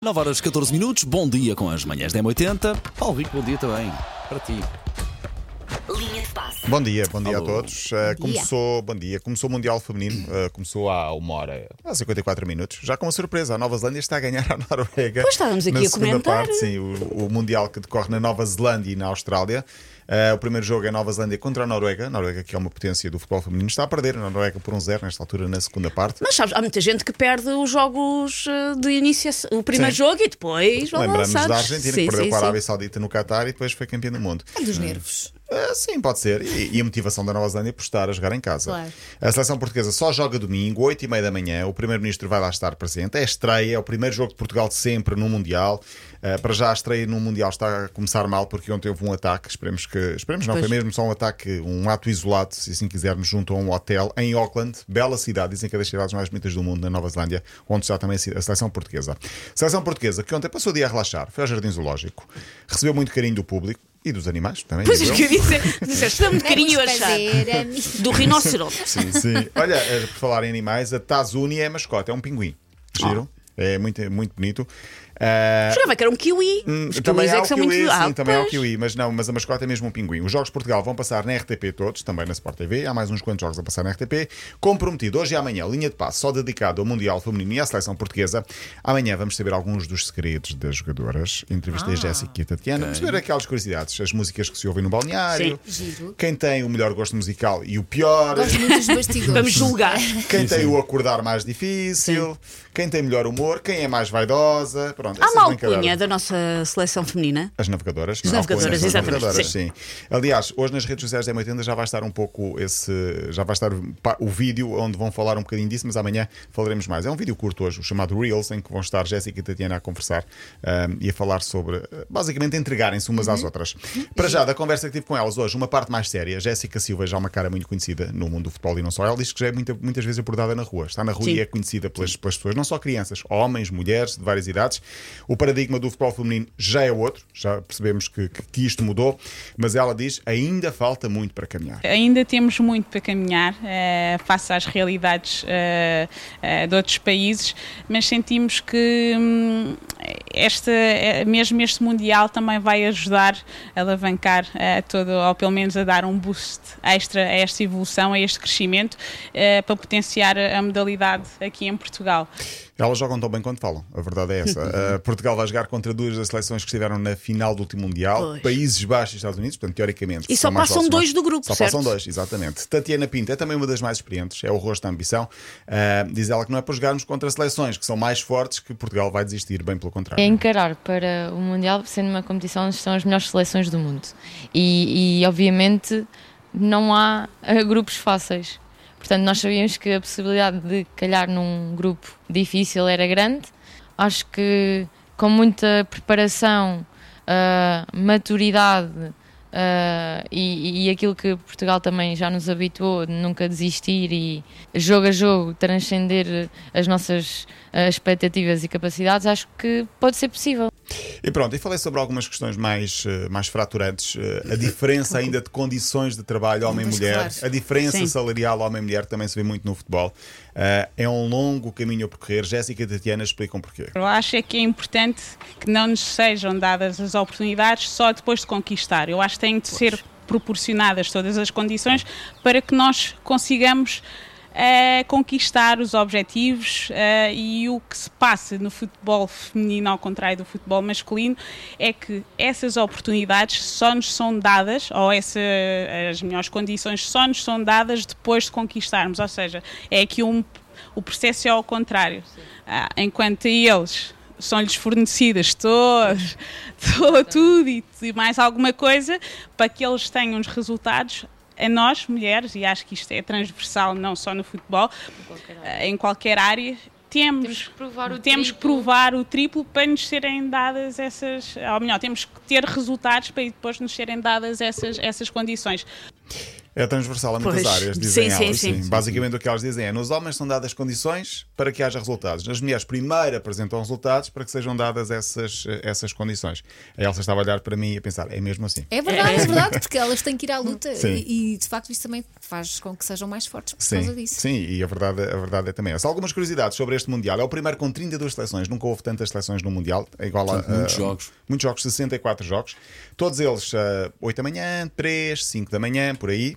9 horas 14 minutos, bom dia com as manhãs da M80. Paulo Rico, bom dia também para ti. Bom dia, bom dia Alô. a todos. Uh, começou, bom dia, começou o Mundial Feminino, uh, começou há uma hora, há 54 minutos. Já com uma surpresa, a Nova Zelândia está a ganhar a Noruega. Pois estávamos aqui na a segunda comentar. parte, sim, o, o Mundial que decorre na Nova Zelândia e na Austrália. Uh, o primeiro jogo é Nova Zelândia contra a Noruega. A Noruega, que é uma potência do futebol feminino, está a perder. A Noruega por um zero nesta altura, na segunda parte. Mas sabes, há muita gente que perde os jogos eh, de início, o primeiro Sim. jogo e depois Lembramos lançados. da Argentina, Sim, que perdeu sim, com a. Arábia Saudita no Qatar e depois foi campeã do mundo. É dos nervos. Ah, sim, pode ser. E, e a motivação da Nova Zelândia por estar a jogar em casa. Claro. A seleção portuguesa só joga domingo, 8 e meia da manhã. O primeiro-ministro vai lá estar presente. É a estreia, é o primeiro jogo de Portugal de sempre no Mundial. Ah, para já a estreia no Mundial está a começar mal porque ontem houve um ataque. Esperemos que. Esperemos não, Pois. foi mesmo só um ataque, um ato isolado, se assim quisermos, junto a um hotel em Auckland, bela cidade, dizem que é das cidades mais bonitas do mundo, na Nova Zelândia, onde está também a se- a seleção portuguesa. Seleção portuguesa que ontem passou o dia a relaxar, foi ao Jardim Zoológico, recebeu muito carinho do público e dos animais também. Pois é que eu disse, disseste, dá-me carinho achar. amigo. Do rinoceronte. Sim, sim. Olha, eh, por falar em animais, a Tazuni é a mascote, é um pinguim. Giro? É muito, muito bonito. Ah, Jurava que era um kiwi. Hum, Os também há é o que são kiwi, muito. sim, Ah, também há o kiwi, mas não, mas a mascote é mesmo um pinguim. Os Jogos de Portugal vão passar na RTP todos, também na Sport TV, há mais uns quantos jogos a passar na RTP. Comprometido, hoje e amanhã, linha de passo só dedicado ao Mundial Feminino e à seleção portuguesa. Amanhã vamos saber alguns dos segredos das jogadoras. Entrevistei a Jéssica e a Tatiana. Vamos ver aquelas curiosidades, as músicas que se ouvem no balneário, Giro. quem tem o melhor gosto musical e o pior. Gosto muito dos bastidores. Vamos julgar. Quem tem o acordar mais difícil, quem tem melhor humor, quem é mais vaidosa. Pronto, Há essas uma alcunha da nossa seleção feminina. As navegadoras. As navegadoras, alcunhas, as exatamente, navegadoras, sim. Aliás, hoje nas redes sociais da M80 já vai estar um pouco esse. Já vai estar o vídeo onde vão falar um bocadinho disso, mas amanhã falaremos mais. É um vídeo curto hoje, o chamado Reels, em que vão estar Jéssica e Tatiana a conversar ahm, e a falar sobre. Basicamente, entregarem-se umas Uhum. às outras. Para já, da conversa que tive com elas hoje, uma parte mais séria. Jéssica Silva já é uma cara muito conhecida no mundo do futebol e não só. Ela diz que já é muita- muitas vezes abordada na rua. Está na rua Sim. e é conhecida pelas, pelas pessoas, não só crianças, homens, mulheres, de várias idades. O paradigma do futebol feminino já é outro, já percebemos que, que, que isto mudou, mas ela diz ainda falta muito para caminhar. Ainda temos muito para caminhar eh, face às realidades eh, eh, de outros países, mas sentimos que hum, esta, mesmo este Mundial também vai ajudar a alavancar eh, todo, ou pelo menos a dar um boost extra a esta evolução, a este crescimento, para potenciar a modalidade aqui em Portugal. Elas jogam tão bem quanto falam, a verdade é essa. Uh, Portugal vai jogar contra duas das seleções que estiveram na final do último Mundial, Pois. Países Baixos e Estados Unidos, portanto, teoricamente. E só passam próximos. dois do grupo, Só certo? passam dois, exatamente. Tatiana Pinto é também uma das mais experientes, é o rosto da ambição. Uh, diz ela que não é para jogarmos contra seleções que são mais fortes que Portugal vai desistir, bem pelo contrário. É encarar para o Mundial sendo uma competição onde estão as melhores seleções do mundo. E, e, obviamente não há eh, grupos fáceis. Portanto, nós sabíamos que a possibilidade de calhar num grupo difícil era grande. Acho que com muita preparação, ah, maturidade ah, e, e aquilo que Portugal também já nos habituou de nunca desistir e jogo a jogo transcender as nossas ah, expectativas e capacidades, acho que pode ser possível. E pronto, e falei sobre algumas questões mais, eh, mais fraturantes. eh, A diferença ainda de condições de trabalho homem-mulher, claro. a diferença Sim. salarial homem-mulher também se vê muito no futebol. Eh, É um longo caminho a percorrer. Jéssica e Tatiana explicam porquê. Eu acho é que é importante que não nos sejam dadas as oportunidades só depois de conquistar. Eu acho que têm de ser proporcionadas todas as condições para que nós consigamos eh, conquistar os objetivos eh, e o que se passa no futebol feminino, ao contrário do futebol masculino, é que essas oportunidades só nos são dadas, ou essa, as melhores condições só nos são dadas depois de conquistarmos. Ou seja, é aqui um, o processo é ao contrário. Ah, enquanto a eles são-lhes fornecidas todas, to- tudo e, e mais alguma coisa para que eles tenham os resultados. A nós, mulheres, e acho que isto é transversal não só no futebol, em qualquer área, temos, Temos que provar o temos que triplo. provar o triplo para nos serem dadas essas, ou melhor, temos que ter resultados para depois nos serem dadas essas, essas condições. É transversal a muitas Pois. áreas, dizem Sim, sim, elas. sim. Basicamente o que elas dizem é: nos homens são dadas condições para que haja resultados. Nas mulheres, primeiro apresentam resultados para que sejam dadas essas, essas condições. A Elsa estava a olhar para mim e a pensar: é mesmo assim. É verdade, é verdade, porque elas têm que ir à luta Sim. e, e, de facto isso também faz com que sejam mais fortes por Sim, causa disso. sim, e a verdade, a verdade é também essa. Algumas curiosidades sobre este Mundial. É o primeiro com 32 seleções, nunca houve tantas seleções no Mundial. É igual a. Muitos a- jogos. Muitos jogos, 64 jogos. Todos eles ah, 8 da manhã, 3, 5 da manhã, por aí.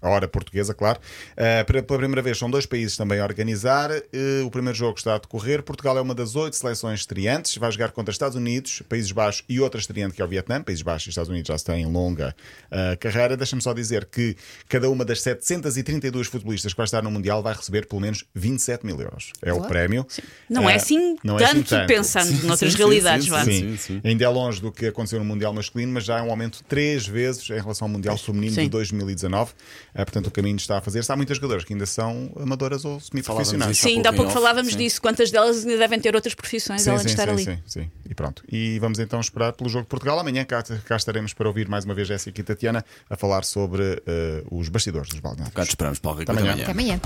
A hora portuguesa, claro. Ah, pela primeira vez são dois países também a organizar. Eh, o primeiro jogo está a decorrer. Portugal é uma das oito seleções estreantes. Vai jogar contra Estados Unidos, Países Baixos e outra estreante que é o Vietnã. Países Baixos e Estados Unidos já têm longa ah, carreira. Deixa-me só dizer que cada uma das 732 futebolistas que vai estar no Mundial vai receber pelo menos 27 mil euros. É o Claro. prémio. Não é assim não é assim tanto, pensando noutras sim, realidades, sim, vá. sim. Sim, sim. ainda é longe do que aconteceu no Mundial masculino, mas já é um aumento três vezes em relação ao Mundial feminino Sim. de 2019. Ah, portanto, o caminho está a fazer. Há muitas jogadoras que ainda são amadoras ou semi-profissionais. Sim, ainda há pouco falávamos sim. disso. Quantas delas ainda devem ter outras profissões Sim, além sim, de estar sim, ali? sim, sim. E pronto. E vamos então esperar pelo jogo de Portugal. Amanhã cá, cá estaremos para ouvir mais uma vez Jéssica e Tatiana a falar sobre eh, os bastidores dos balneários. Cá esperamos, Paulo Rico. Até Até amanhã. Até amanhã.